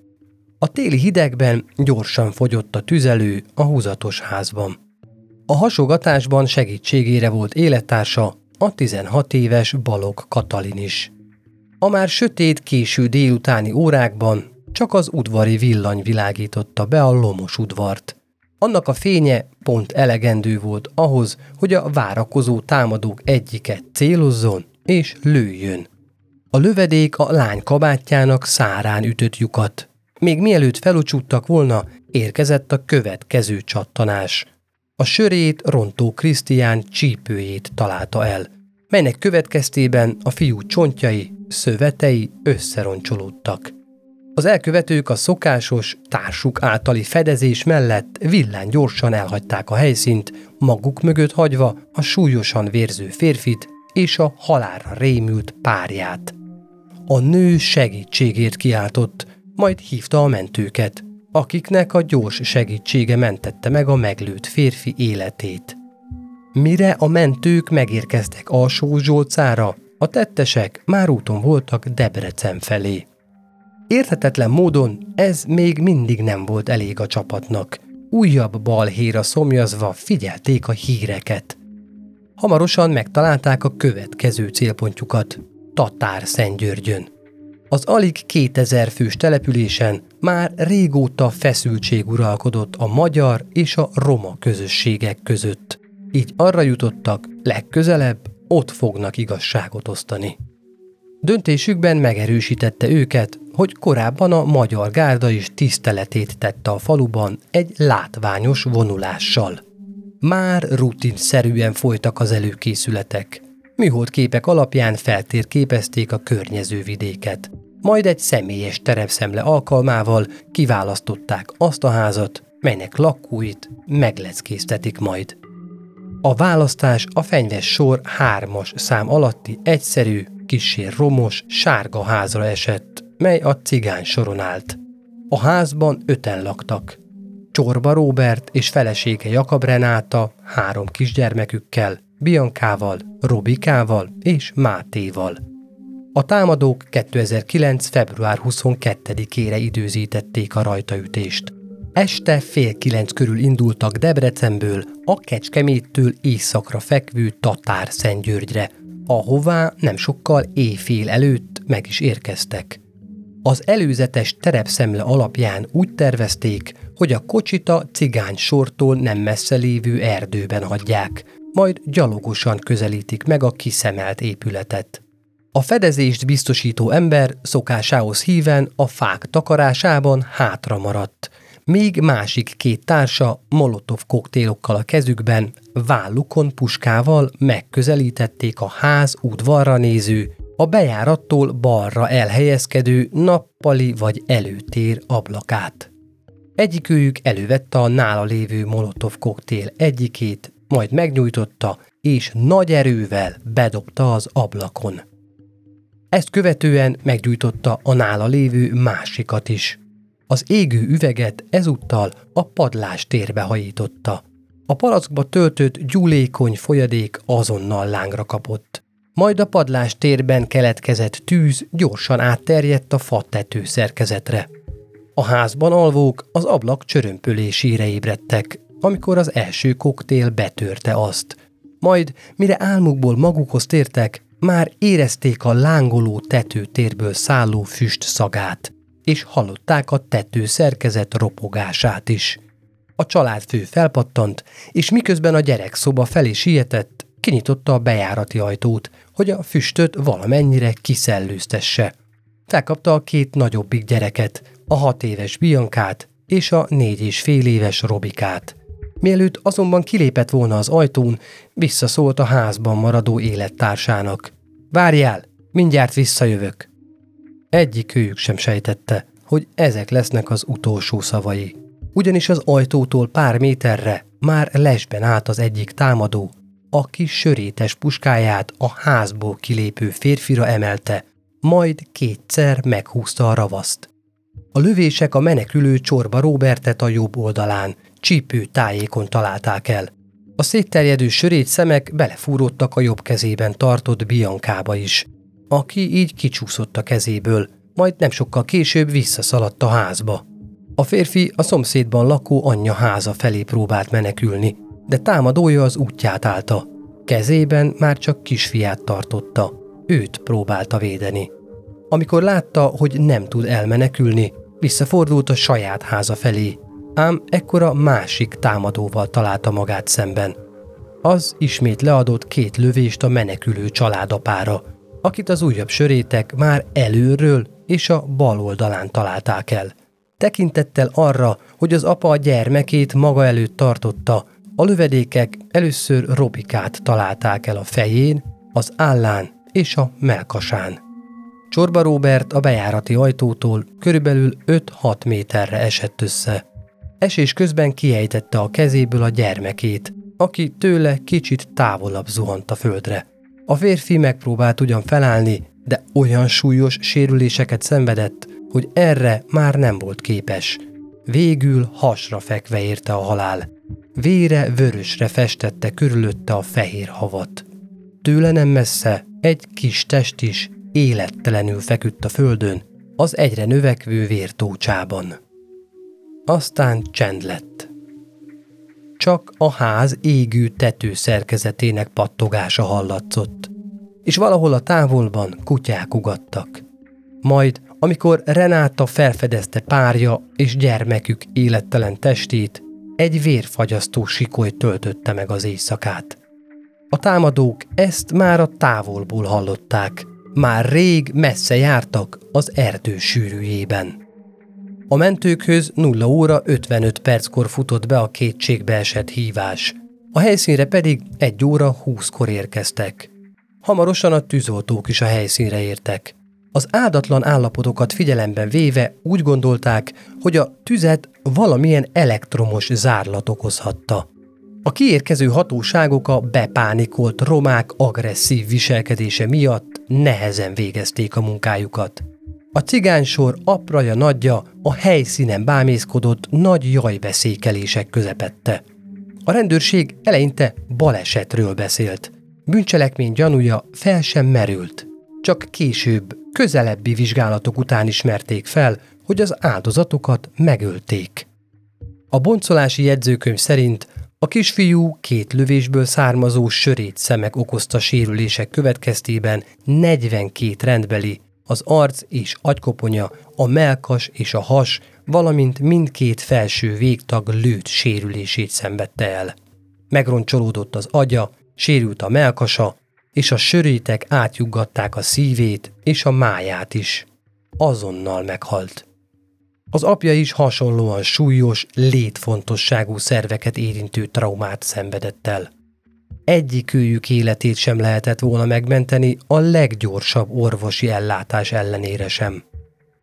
A téli hidegben gyorsan fogyott a tüzelő a húzatos házban. A hasogatásban segítségére volt élettársa, a 16 éves Balog Katalin is. A már sötét késő délutáni órákban csak az udvari villany világította be a lomos udvart. Annak a fénye pont elegendő volt ahhoz, hogy a várakozó támadók egyiket célozzon és lőjön. A lövedék a lány kabátjának szárán ütött lyukat. Még mielőtt felucsúttak volna, érkezett a következő csattanás. A sörét rontó Krisztián csípőjét találta el, melynek következtében a fiú csontjai, szövetei összeroncsolódtak. Az elkövetők a szokásos, társuk általi fedezés mellett villán gyorsan elhagyták a helyszínt, maguk mögött hagyva a súlyosan vérző férfit és a halálra rémült párját. A nő segítségért kiáltott, majd hívta a mentőket, akiknek a gyors segítsége mentette meg a meglőtt férfi életét. Mire a mentők megérkeztek alsó Zsolcára, a tettesek már úton voltak Debrecen felé. Érthetetlen módon ez még mindig nem volt elég a csapatnak. Újabb balhéra szomjazva figyelték a híreket. Hamarosan megtalálták a következő célpontjukat, Tatár Szentgyörgyön. Az alig 2000 fős településen már régóta feszültség uralkodott a magyar és a roma közösségek között. Így arra jutottak, legközelebb ott fognak igazságot osztani. Döntésükben megerősítette őket, hogy korábban a magyar gárda is tiszteletét tette a faluban egy látványos vonulással. Már rutinszerűen folytak az előkészületek. Műhold képek alapján feltérképezték a környező vidéket. Majd egy személyes terepszemle alkalmával kiválasztották azt a házat, melynek lakóit megleckéztetik majd. A választás a fenyves sor hármas szám alatti egyszerű, kisé romos, sárga házra esett, mely a cigány soron állt. A házban öten laktak. Csorba Róbert és felesége Jakab Renáta három kisgyermekükkel, Biankával, Robikával és Mátéval. A támadók 2009. február 22-ére időzítették a rajtaütést. Este fél kilenc körül indultak Debrecenből a Kecskeméttől északra fekvő Tatár Szentgyörgyre, ahová nem sokkal éjfél előtt meg is érkeztek. Az előzetes terepszemle alapján úgy tervezték, hogy a kocsita cigány sortól nem messze lévő erdőben hagyják, majd gyalogosan közelítik meg a kiszemelt épületet. A fedezést biztosító ember szokásához híven a fák takarásában hátra maradt, míg másik két társa molotov koktélokkal a kezükben, vállukon puskával megközelítették a ház udvarra néző, a bejárattól balra elhelyezkedő nappali vagy előtér ablakát. Egyikőjük elővette a nála lévő molotov koktél egyikét, majd megnyújtotta, és nagy erővel bedobta az ablakon. Ezt követően meggyújtotta a nála lévő másikat is. Az égő üveget ezúttal a padlás térbe hajította. A palackba töltött gyúlékony folyadék azonnal lángra kapott. Majd a padlás térben keletkezett tűz gyorsan átterjedt a fa tető szerkezetre. A házban alvók az ablak csörömpölésére ébredtek, amikor az első koktél betörte azt. Majd, mire álmukból magukhoz tértek, már érezték a lángoló tetőtérből szálló füst szagát, és hallották a tető szerkezet ropogását is. A családfő felpattant, és miközben a gyerek szoba felé sietett, kinyitotta a bejárati ajtót, hogy a füstöt valamennyire kiszellőztesse. felkapta a két nagyobbik gyereket, a hat éves Biankát és a négy és fél éves Robikát. Mielőtt azonban kilépett volna az ajtón, visszaszólt a házban maradó élettársának. Várjál, mindjárt visszajövök. Egyik őjük sem sejtette, hogy ezek lesznek az utolsó szavai. Ugyanis az ajtótól pár méterre már lesben állt az egyik támadó, aki sörétes puskáját a házból kilépő férfira emelte, majd kétszer meghúzta a ravaszt. A lövések a menekülő csorba Robertet a jobb oldalán, csípő tájékon találták el. A szétterjedő sörét szemek belefúródtak a jobb kezében tartott Biankába is, aki így kicsúszott a kezéből, majd nem sokkal később visszaszaladt a házba. A férfi a szomszédban lakó anyja háza felé próbált menekülni, de támadója az útját állta. Kezében már csak kisfiát tartotta, őt próbálta védeni. Amikor látta, hogy nem tud elmenekülni, visszafordult a saját háza felé, ám ekkora másik támadóval találta magát szemben. Az ismét leadott két lövést a menekülő családapára, akit az újabb sörétek már előről és a bal oldalán találták el. Tekintettel arra, hogy az apa a gyermekét maga előtt tartotta, a lövedékek először Robikát találták el a fején, az állán és a melkasán. Csorba Robert a bejárati ajtótól körülbelül 5-6 méterre esett össze. Esés közben kiejtette a kezéből a gyermekét, aki tőle kicsit távolabb zuhant a földre. A férfi megpróbált ugyan felállni, de olyan súlyos sérüléseket szenvedett, hogy erre már nem volt képes. Végül hasra fekve érte a halál. Vére vörösre festette körülötte a fehér havat. Tőle nem messze egy kis test is élettelenül feküdt a földön, az egyre növekvő vértócsában. Aztán csend lett. Csak a ház égő tető szerkezetének pattogása hallatszott, és valahol a távolban kutyák ugattak. Majd, amikor Renáta felfedezte párja és gyermekük élettelen testét, egy vérfagyasztó sikoly töltötte meg az éjszakát. A támadók ezt már a távolból hallották, már rég messze jártak az erdő sűrűjében. A mentőkhöz 0 óra 55 perckor futott be a kétségbe esett hívás, a helyszínre pedig 1 óra 20-kor érkeztek. Hamarosan a tűzoltók is a helyszínre értek. Az áldatlan állapotokat figyelemben véve úgy gondolták, hogy a tüzet valamilyen elektromos zárlat okozhatta. A kiérkező hatóságok a bepánikolt romák agresszív viselkedése miatt nehezen végezték a munkájukat. A cigánysor apraja nagyja a helyszínen bámészkodott nagy jajbeszékelések közepette. A rendőrség eleinte balesetről beszélt. Bűncselekmény gyanúja fel sem merült. Csak később, közelebbi vizsgálatok után ismerték fel, hogy az áldozatokat megölték. A boncolási jegyzőkönyv szerint a kisfiú két lövésből származó sörét szemek okozta sérülések következtében 42 rendbeli, az arc és agykoponya, a melkas és a has, valamint mindkét felső végtag lőtt sérülését szenvedte el. Megroncsolódott az agya, sérült a melkasa, és a sörétek átjuggatták a szívét és a máját is. Azonnal meghalt. Az apja is hasonlóan súlyos, létfontosságú szerveket érintő traumát szenvedett el. Egyikőjük életét sem lehetett volna megmenteni a leggyorsabb orvosi ellátás ellenére sem.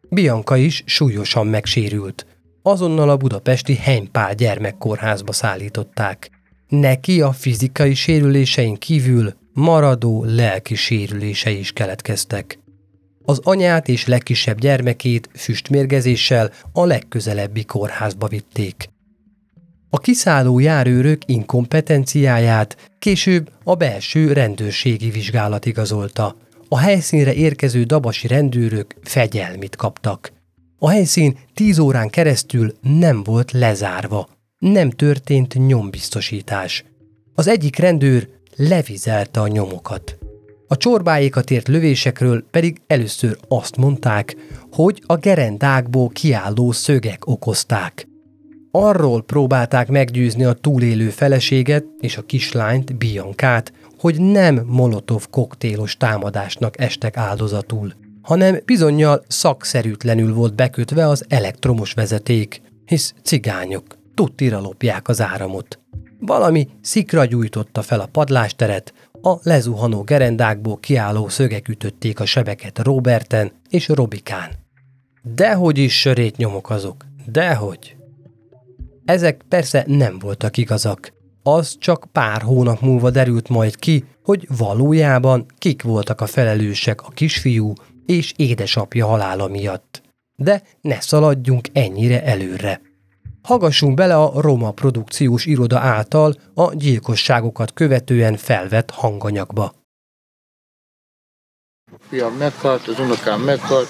Bianca is súlyosan megsérült. Azonnal a budapesti Heimpál gyermekkórházba szállították. Neki a fizikai sérülésein kívül maradó lelki sérülései is keletkeztek. Az anyát és legkisebb gyermekét füstmérgezéssel a legközelebbi kórházba vitték. A kiszálló járőrök inkompetenciáját később a belső rendőrségi vizsgálat igazolta. A helyszínre érkező dabasi rendőrök fegyelmit kaptak. A helyszín tíz órán keresztül nem volt lezárva. Nem történt nyombiztosítás. Az egyik rendőr levizelte a nyomokat. A csorbáékat ért lövésekről pedig először azt mondták, hogy a gerendákból kiálló szögek okozták. Arról próbálták meggyőzni a túlélő feleséget és a kislányt, Biankát, hogy nem molotov koktélos támadásnak estek áldozatul. hanem bizonyal szakszerűtlenül volt bekötve az elektromos vezeték, hisz cigányok tuttira lopják az áramot. Valami szikra gyújtotta fel a padlásteret, a lezuhanó gerendákból kiálló szögek ütötték a sebeket Roberten és Robikán. Dehogy is sörét nyomok azok, dehogy. Ezek persze nem voltak igazak. Az csak pár hónap múlva derült majd ki, hogy valójában kik voltak a felelősek a kisfiú és édesapja halála miatt. De ne szaladjunk ennyire előre. Hallgassunk bele a Roma produkciós iroda által a gyilkosságokat követően felvett hanganyagba. Fiam meghalt, az unokám meghalt,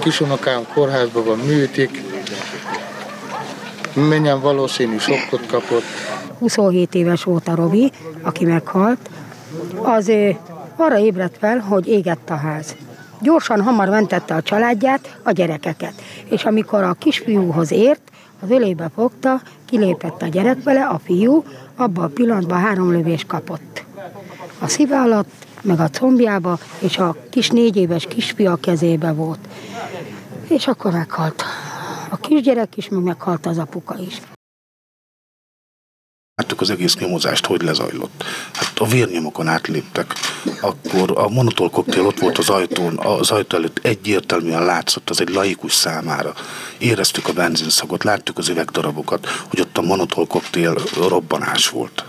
kisunokám kórházban van, műtik, mennyien valószínű sokkot kapott. 27 éves volt a Robi, aki meghalt, az arra ébredt fel, hogy égett a ház. Gyorsan hamar mentette a családját, a gyerekeket. És amikor a kisfiúhoz ért, az ölébe fogta, kilépett a gyerek vele, a fiú, abban a pillanatban három lövés kapott. A szíve alatt, meg a combjába, és a kis négy éves kisfia kezébe volt. És akkor meghalt. A kisgyerek is, meg meghalt az apuka is. Láttuk az egész nyomozást, hogy lezajlott. Hát a vérnyomokon átléptek. Akkor a monotól koktél ott volt az ajtón, az ajtó előtt egyértelműen látszott, az egy laikus számára. Éreztük a benzinszagot, láttuk az üvegdarabokat, hogy ott a monotól koktél robbanás volt.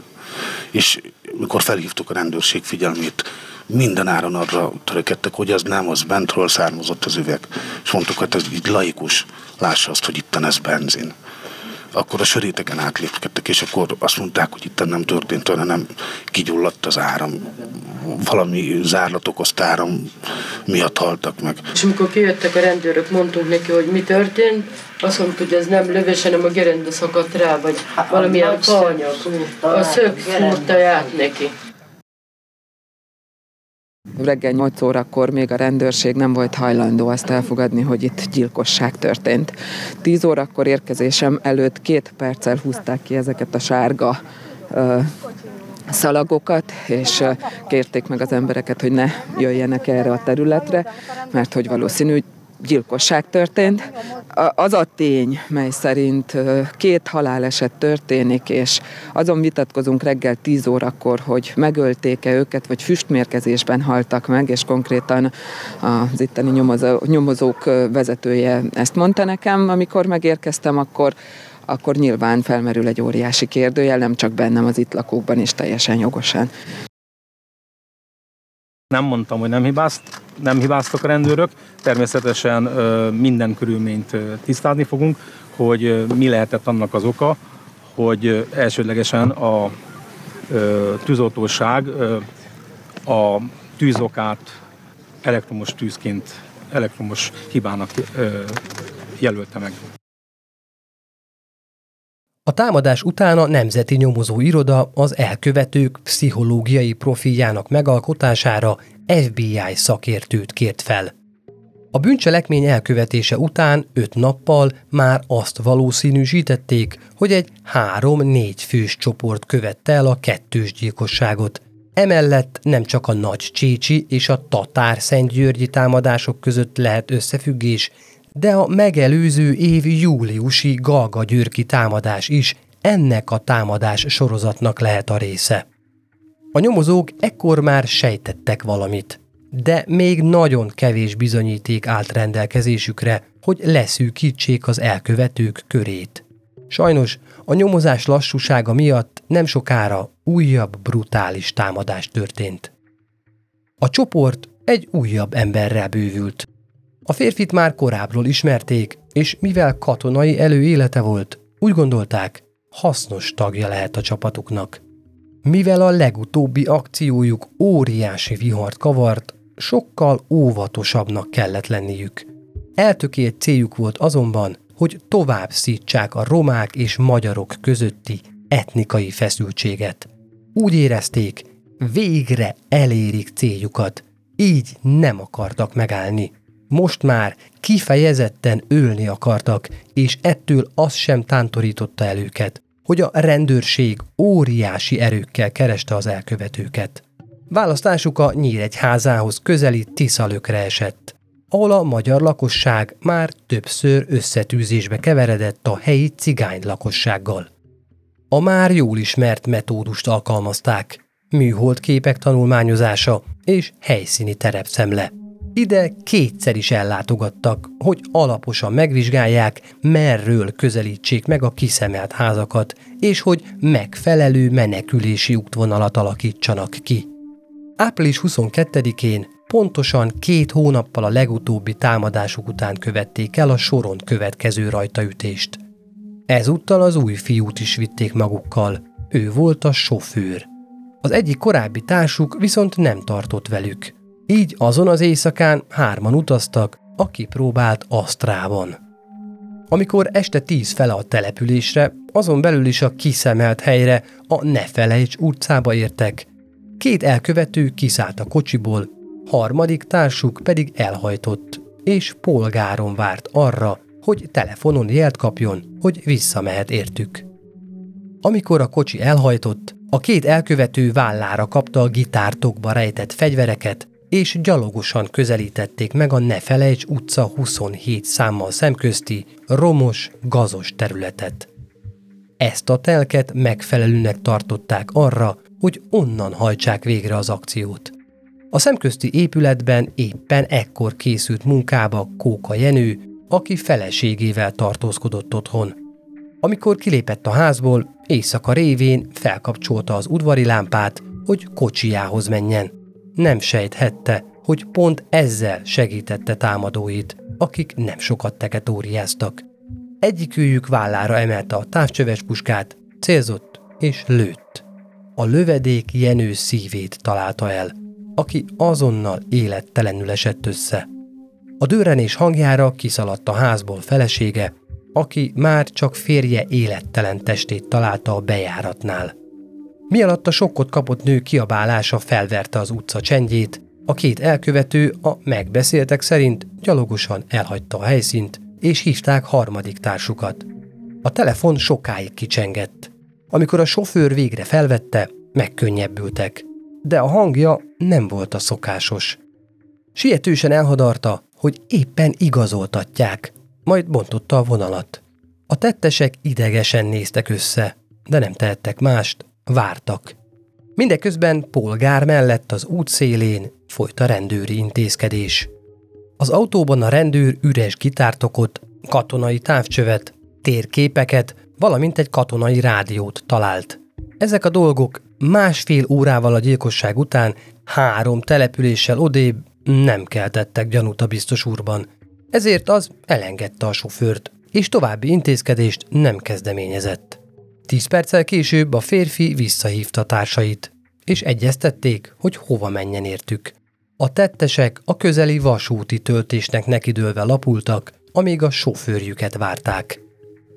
És mikor felhívtuk a rendőrség figyelmét, minden áron arra törekedtek, hogy az nem, az bentről származott az üveg. És mondtuk, hogy ez így laikus, lássa azt, hogy itt ez benzin akkor a söréteken átlépkedtek, és akkor azt mondták, hogy itt nem történt olyan, nem kigyulladt az áram. Valami zárlat okozta áram miatt haltak meg. És amikor kijöttek a rendőrök, mondtunk neki, hogy mi történt, azt mondta, hogy ez nem lövés, hanem a gerenda szakadt rá, vagy valamilyen faanyag. A szög fúrta át neki. Reggel 8 órakor még a rendőrség nem volt hajlandó azt elfogadni, hogy itt gyilkosság történt. 10 órakor érkezésem előtt két perccel húzták ki ezeket a sárga ö, szalagokat, és kérték meg az embereket, hogy ne jöjjenek erre a területre, mert hogy valószínű, gyilkosság történt. Az a tény, mely szerint két haláleset történik, és azon vitatkozunk reggel 10 órakor, hogy megölték-e őket, vagy füstmérkezésben haltak meg, és konkrétan az itteni nyomozó, nyomozók vezetője ezt mondta nekem, amikor megérkeztem, akkor akkor nyilván felmerül egy óriási kérdőjel, nem csak bennem, az itt lakókban is teljesen jogosan. Nem mondtam, hogy nem, hibázt, nem hibáztak a rendőrök. Természetesen minden körülményt tisztázni fogunk, hogy mi lehetett annak az oka, hogy elsődlegesen a tűzoltóság a tűzokát elektromos tűzként, elektromos hibának jelölte meg. A támadás után a Nemzeti Nyomozó Iroda az elkövetők pszichológiai profiljának megalkotására FBI szakértőt kért fel. A bűncselekmény elkövetése után öt nappal már azt valószínűsítették, hogy egy három-négy fős csoport követte el a kettős gyilkosságot. Emellett nem csak a nagy Csécsi és a Tatár Szentgyörgyi támadások között lehet összefüggés, de a megelőző év júliusi Galga Györki támadás is ennek a támadás sorozatnak lehet a része. A nyomozók ekkor már sejtettek valamit, de még nagyon kevés bizonyíték állt rendelkezésükre, hogy leszűkítsék az elkövetők körét. Sajnos a nyomozás lassúsága miatt nem sokára újabb brutális támadás történt. A csoport egy újabb emberrel bővült, a férfit már korábbról ismerték, és mivel katonai előélete volt, úgy gondolták, hasznos tagja lehet a csapatuknak. Mivel a legutóbbi akciójuk óriási vihart kavart, sokkal óvatosabbnak kellett lenniük. Eltökélt céljuk volt azonban, hogy tovább szítsák a romák és magyarok közötti etnikai feszültséget. Úgy érezték, végre elérik céljukat, így nem akartak megállni. Most már kifejezetten ölni akartak, és ettől az sem tántorította el őket, hogy a rendőrség óriási erőkkel kereste az elkövetőket. Választásuk a Nyíregyházához közeli Tiszalökre esett. ahol a magyar lakosság már többször összetűzésbe keveredett a helyi cigány lakossággal. A már jól ismert metódust alkalmazták, műhold képek tanulmányozása és helyszíni terepszemle. Ide kétszer is ellátogattak, hogy alaposan megvizsgálják, merről közelítsék meg a kiszemelt házakat, és hogy megfelelő menekülési útvonalat alakítsanak ki. Április 22-én pontosan két hónappal a legutóbbi támadásuk után követték el a soron következő rajtaütést. Ezúttal az új fiút is vitték magukkal, ő volt a sofőr. Az egyik korábbi társuk viszont nem tartott velük. Így azon az éjszakán hárman utaztak, aki próbált Asztrában. Amikor este tíz fele a településre, azon belül is a kiszemelt helyre, a Ne felejts utcába értek. Két elkövető kiszállt a kocsiból, harmadik társuk pedig elhajtott, és polgáron várt arra, hogy telefonon jelt kapjon, hogy visszamehet értük. Amikor a kocsi elhajtott, a két elkövető vállára kapta a gitártokba rejtett fegyvereket, és gyalogosan közelítették meg a Ne Felejts utca 27 számmal szemközti, romos, gazos területet. Ezt a telket megfelelőnek tartották arra, hogy onnan hajtsák végre az akciót. A szemközti épületben éppen ekkor készült munkába Kóka Jenő, aki feleségével tartózkodott otthon. Amikor kilépett a házból, éjszaka révén felkapcsolta az udvari lámpát, hogy kocsijához menjen. Nem sejthette, hogy pont ezzel segítette támadóit, akik nem sokat teketóriáztak. Egyikőjük vállára emelte a távcsöves puskát, célzott és lőtt. A lövedék Jenő szívét találta el, aki azonnal élettelenül esett össze. A dőrenés hangjára kiszaladt a házból felesége, aki már csak férje élettelen testét találta a bejáratnál. Mi alatt a sokkot kapott nő kiabálása felverte az utca csendjét, a két elkövető a megbeszéltek szerint gyalogosan elhagyta a helyszínt, és hívták harmadik társukat. A telefon sokáig kicsengett. Amikor a sofőr végre felvette, megkönnyebbültek. De a hangja nem volt a szokásos. Sietősen elhadarta, hogy éppen igazoltatják, majd bontotta a vonalat. A tettesek idegesen néztek össze, de nem tehettek mást, vártak. Mindeközben polgár mellett az út szélén folyt a rendőri intézkedés. Az autóban a rendőr üres gitártokot, katonai távcsövet, térképeket, valamint egy katonai rádiót talált. Ezek a dolgok másfél órával a gyilkosság után három településsel odébb nem keltettek gyanút a biztos úrban. Ezért az elengedte a sofőrt, és további intézkedést nem kezdeményezett. Tíz perccel később a férfi visszahívta társait, és egyeztették, hogy hova menjen értük. A tettesek a közeli vasúti töltésnek nekidőlve lapultak, amíg a sofőrjüket várták.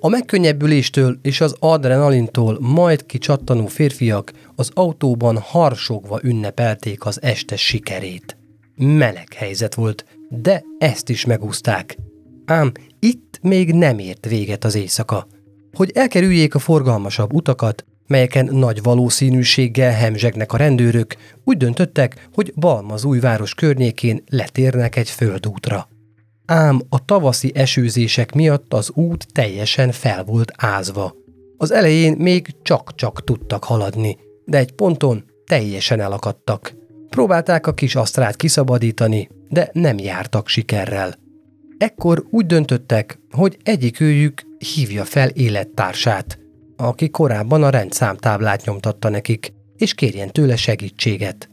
A megkönnyebbüléstől és az adrenalintól majd kicsattanó férfiak az autóban harsogva ünnepelték az este sikerét. Meleg helyzet volt, de ezt is megúzták. Ám itt még nem ért véget az éjszaka. Hogy elkerüljék a forgalmasabb utakat, melyeken nagy valószínűséggel hemzsegnek a rendőrök, úgy döntöttek, hogy Balmazújváros környékén letérnek egy földútra. Ám a tavaszi esőzések miatt az út teljesen fel volt ázva. Az elején még csak-csak tudtak haladni, de egy ponton teljesen elakadtak. Próbálták a kis asztrát kiszabadítani, de nem jártak sikerrel. Ekkor úgy döntöttek, hogy egyikőjük hívja fel élettársát, aki korábban a rendszámtáblát nyomtatta nekik, és kérjen tőle segítséget.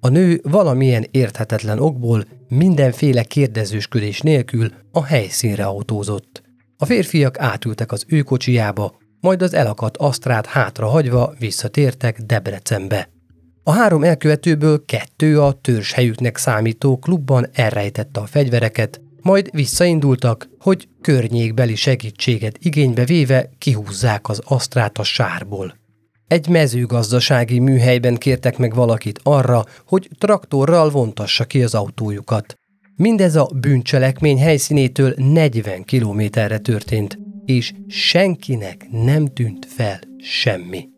A nő valamilyen érthetetlen okból mindenféle kérdezősködés nélkül a helyszínre autózott. A férfiak átültek az ő kocsijába, majd az elakadt asztrát hátra hagyva visszatértek Debrecenbe. A három elkövetőből kettő a helyüknek számító klubban elrejtette a fegyvereket, majd visszaindultak, hogy környékbeli segítséget igénybe véve kihúzzák az asztrát a sárból. Egy mezőgazdasági műhelyben kértek meg valakit arra, hogy traktorral vontassa ki az autójukat. Mindez a bűncselekmény helyszínétől 40 kilométerre történt, és senkinek nem tűnt fel semmi.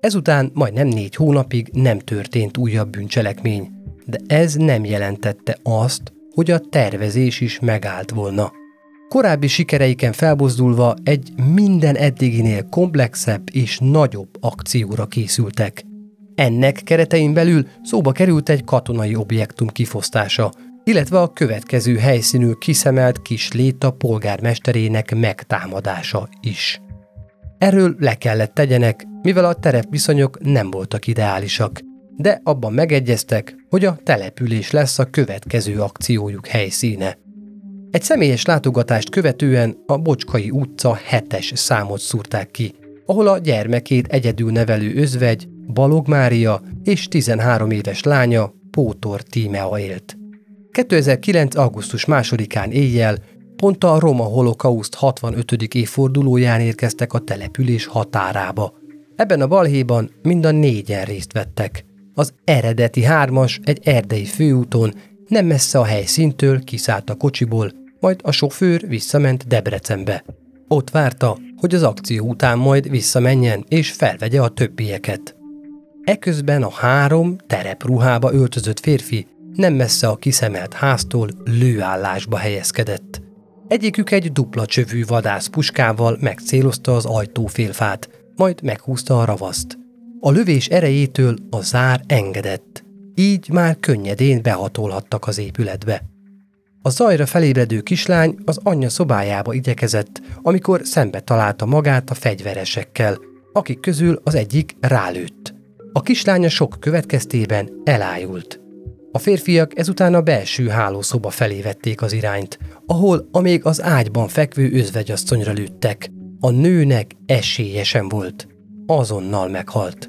Ezután majdnem négy hónapig nem történt újabb bűncselekmény, de ez nem jelentette azt, hogy a tervezés is megállt volna. Korábbi sikereiken felbozdulva egy minden eddiginél komplexebb és nagyobb akcióra készültek. Ennek keretein belül szóba került egy katonai objektum kifosztása, illetve a következő helyszínű kiszemelt kis léta polgármesterének megtámadása is. Erről le kellett tegyenek, mivel a terepviszonyok nem voltak ideálisak, de abban megegyeztek, hogy a település lesz a következő akciójuk helyszíne. Egy személyes látogatást követően a Bocskai utca hetes számot szúrták ki, ahol a gyermekét egyedül nevelő özvegy, Balog Mária és 13 éves lánya Pótor Tímea élt. 2009. augusztus 2-án éjjel pont a Roma holokauszt 65. évfordulóján érkeztek a település határába. Ebben a balhéban mind a négyen részt vettek. Az eredeti hármas egy erdei főúton nem messze a helyszíntől kiszállt a kocsiból, majd a sofőr visszament Debrecenbe. Ott várta, hogy az akció után majd visszamenjen és felvegye a többieket. Eközben a három terepruhába öltözött férfi nem messze a kiszemelt háztól lőállásba helyezkedett. Egyikük egy dupla csövű vadászpuskával megcélozta az ajtófélfát, majd meghúzta a ravaszt. A lövés erejétől a zár engedett, így már könnyedén behatolhattak az épületbe. A zajra felébredő kislány az anyja szobájába igyekezett, amikor szembe találta magát a fegyveresekkel, akik közül az egyik rálőtt. A kislánya sok következtében elájult. A férfiak ezután a belső hálószoba felé vették az irányt, ahol a még az ágyban fekvő özvegyasszonyra lőttek. A nőnek esélyesen volt. Azonnal meghalt.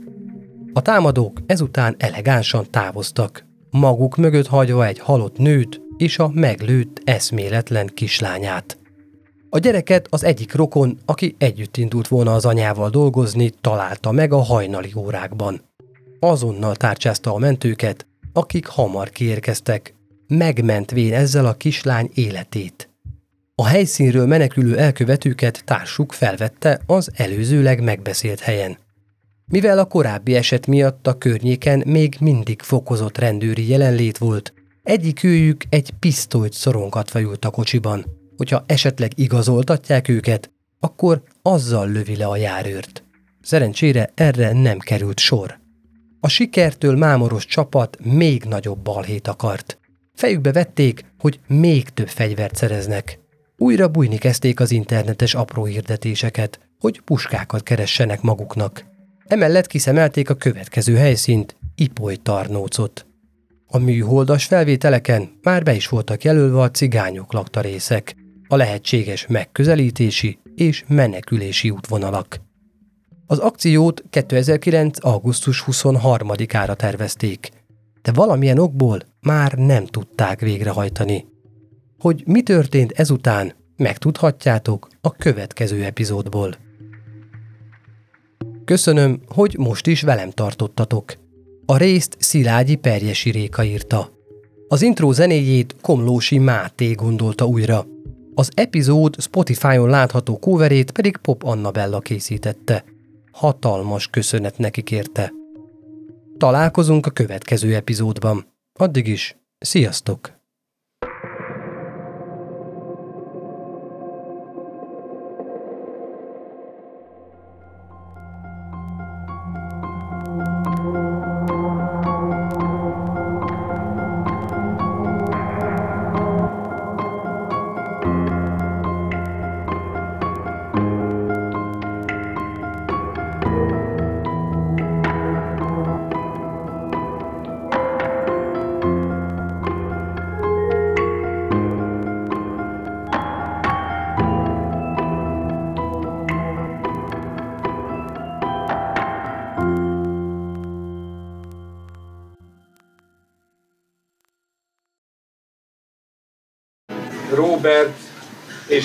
A támadók ezután elegánsan távoztak, maguk mögött hagyva egy halott nőt és a meglőtt eszméletlen kislányát. A gyereket az egyik rokon, aki együtt indult volna az anyával dolgozni, találta meg a hajnali órákban. Azonnal tárcsázta a mentőket, akik hamar kiérkeztek, megmentvén ezzel a kislány életét. A helyszínről menekülő elkövetőket társuk felvette az előzőleg megbeszélt helyen. Mivel a korábbi eset miatt a környéken még mindig fokozott rendőri jelenlét volt, egyik őjük egy pisztolyt szorongatva ült a kocsiban. Hogyha esetleg igazoltatják őket, akkor azzal lövi le a járőrt. Szerencsére erre nem került sor. A sikertől mámoros csapat még nagyobb balhét akart. Fejükbe vették, hogy még több fegyvert szereznek. Újra bújni kezdték az internetes apró hirdetéseket, hogy puskákat keressenek maguknak. Emellett kiszemelték a következő helyszínt, Ipoly Tarnócot. A műholdas felvételeken már be is voltak jelölve a cigányok lakta részek, a lehetséges megközelítési és menekülési útvonalak. Az akciót 2009. augusztus 23-ára tervezték, de valamilyen okból már nem tudták végrehajtani. Hogy mi történt ezután, megtudhatjátok a következő epizódból. Köszönöm, hogy most is velem tartottatok. A részt Szilágyi Perjesi Réka írta. Az intro zenéjét Komlósi Máté gondolta újra. Az epizód Spotify-on látható kóverét pedig Pop Annabella készítette – hatalmas köszönet nekik érte. Találkozunk a következő epizódban. Addig is, sziasztok!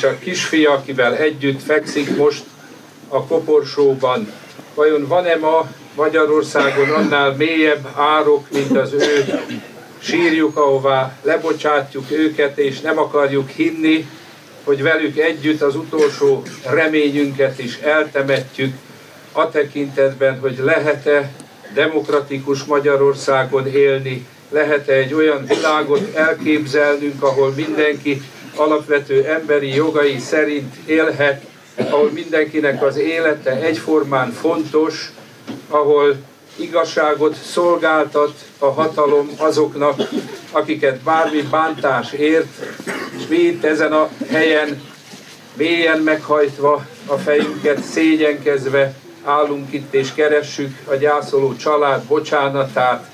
És a kisfia, akivel együtt fekszik most a koporsóban. Vajon van-e ma Magyarországon annál mélyebb árok, mint az ő sírjuk, ahová lebocsátjuk őket, és nem akarjuk hinni, hogy velük együtt az utolsó reményünket is eltemetjük, a tekintetben, hogy lehet-e demokratikus Magyarországon élni lehet-e egy olyan világot elképzelnünk, ahol mindenki alapvető emberi jogai szerint élhet, ahol mindenkinek az élete egyformán fontos, ahol igazságot szolgáltat a hatalom azoknak, akiket bármi bántás ért, és mi itt ezen a helyen mélyen meghajtva a fejünket, szégyenkezve állunk itt és keressük a gyászoló család bocsánatát,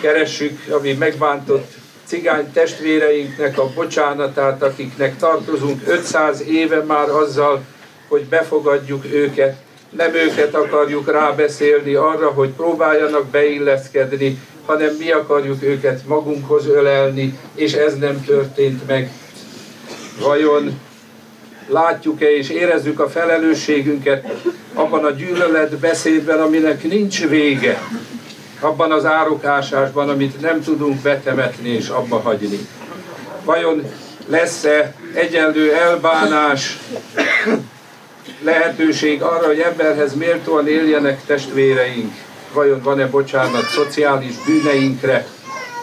keressük a mi megbántott cigány testvéreinknek a bocsánatát, akiknek tartozunk. 500 éve már azzal, hogy befogadjuk őket, nem őket akarjuk rábeszélni arra, hogy próbáljanak beilleszkedni, hanem mi akarjuk őket magunkhoz ölelni, és ez nem történt meg. Vajon látjuk-e és érezzük a felelősségünket abban a gyűlölet beszédben, aminek nincs vége, abban az árokásásban, amit nem tudunk betemetni és abba hagyni. Vajon lesz-e egyenlő elbánás, lehetőség arra, hogy emberhez méltóan éljenek testvéreink? Vajon van-e bocsánat szociális bűneinkre?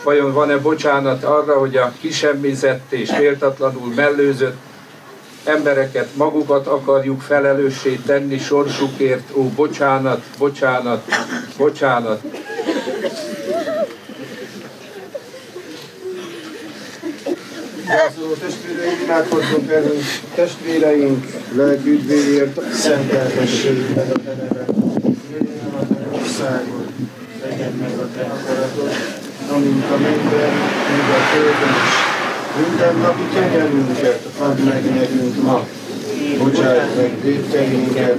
Vajon van-e bocsánat arra, hogy a kisemmizett és méltatlanul mellőzött embereket, magukat akarjuk felelőssé tenni sorsukért, ó, bocsánat, bocsánat, bocsánat. Gyászoló testvéreink, imádkozzunk erről testvéreink lelki üdvéért, szenteltessék meg a te neved, jöjjön a te országod, legyen meg a te akaratod, amint a mennyben, mind a földön is. Minden napi kenyerünket add meg nekünk ma, bocsájt meg védkeinket,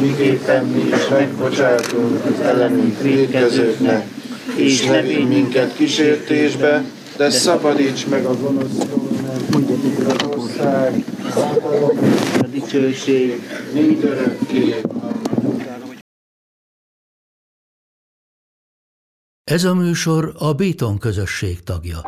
miképpen mi is megbocsátunk az ellenünk védkezőknek, és ne minket kísértésbe, de szabadíts meg a gonosztól, mert a dicsőség, mindörökké. Ez a műsor a Béton közösség tagja.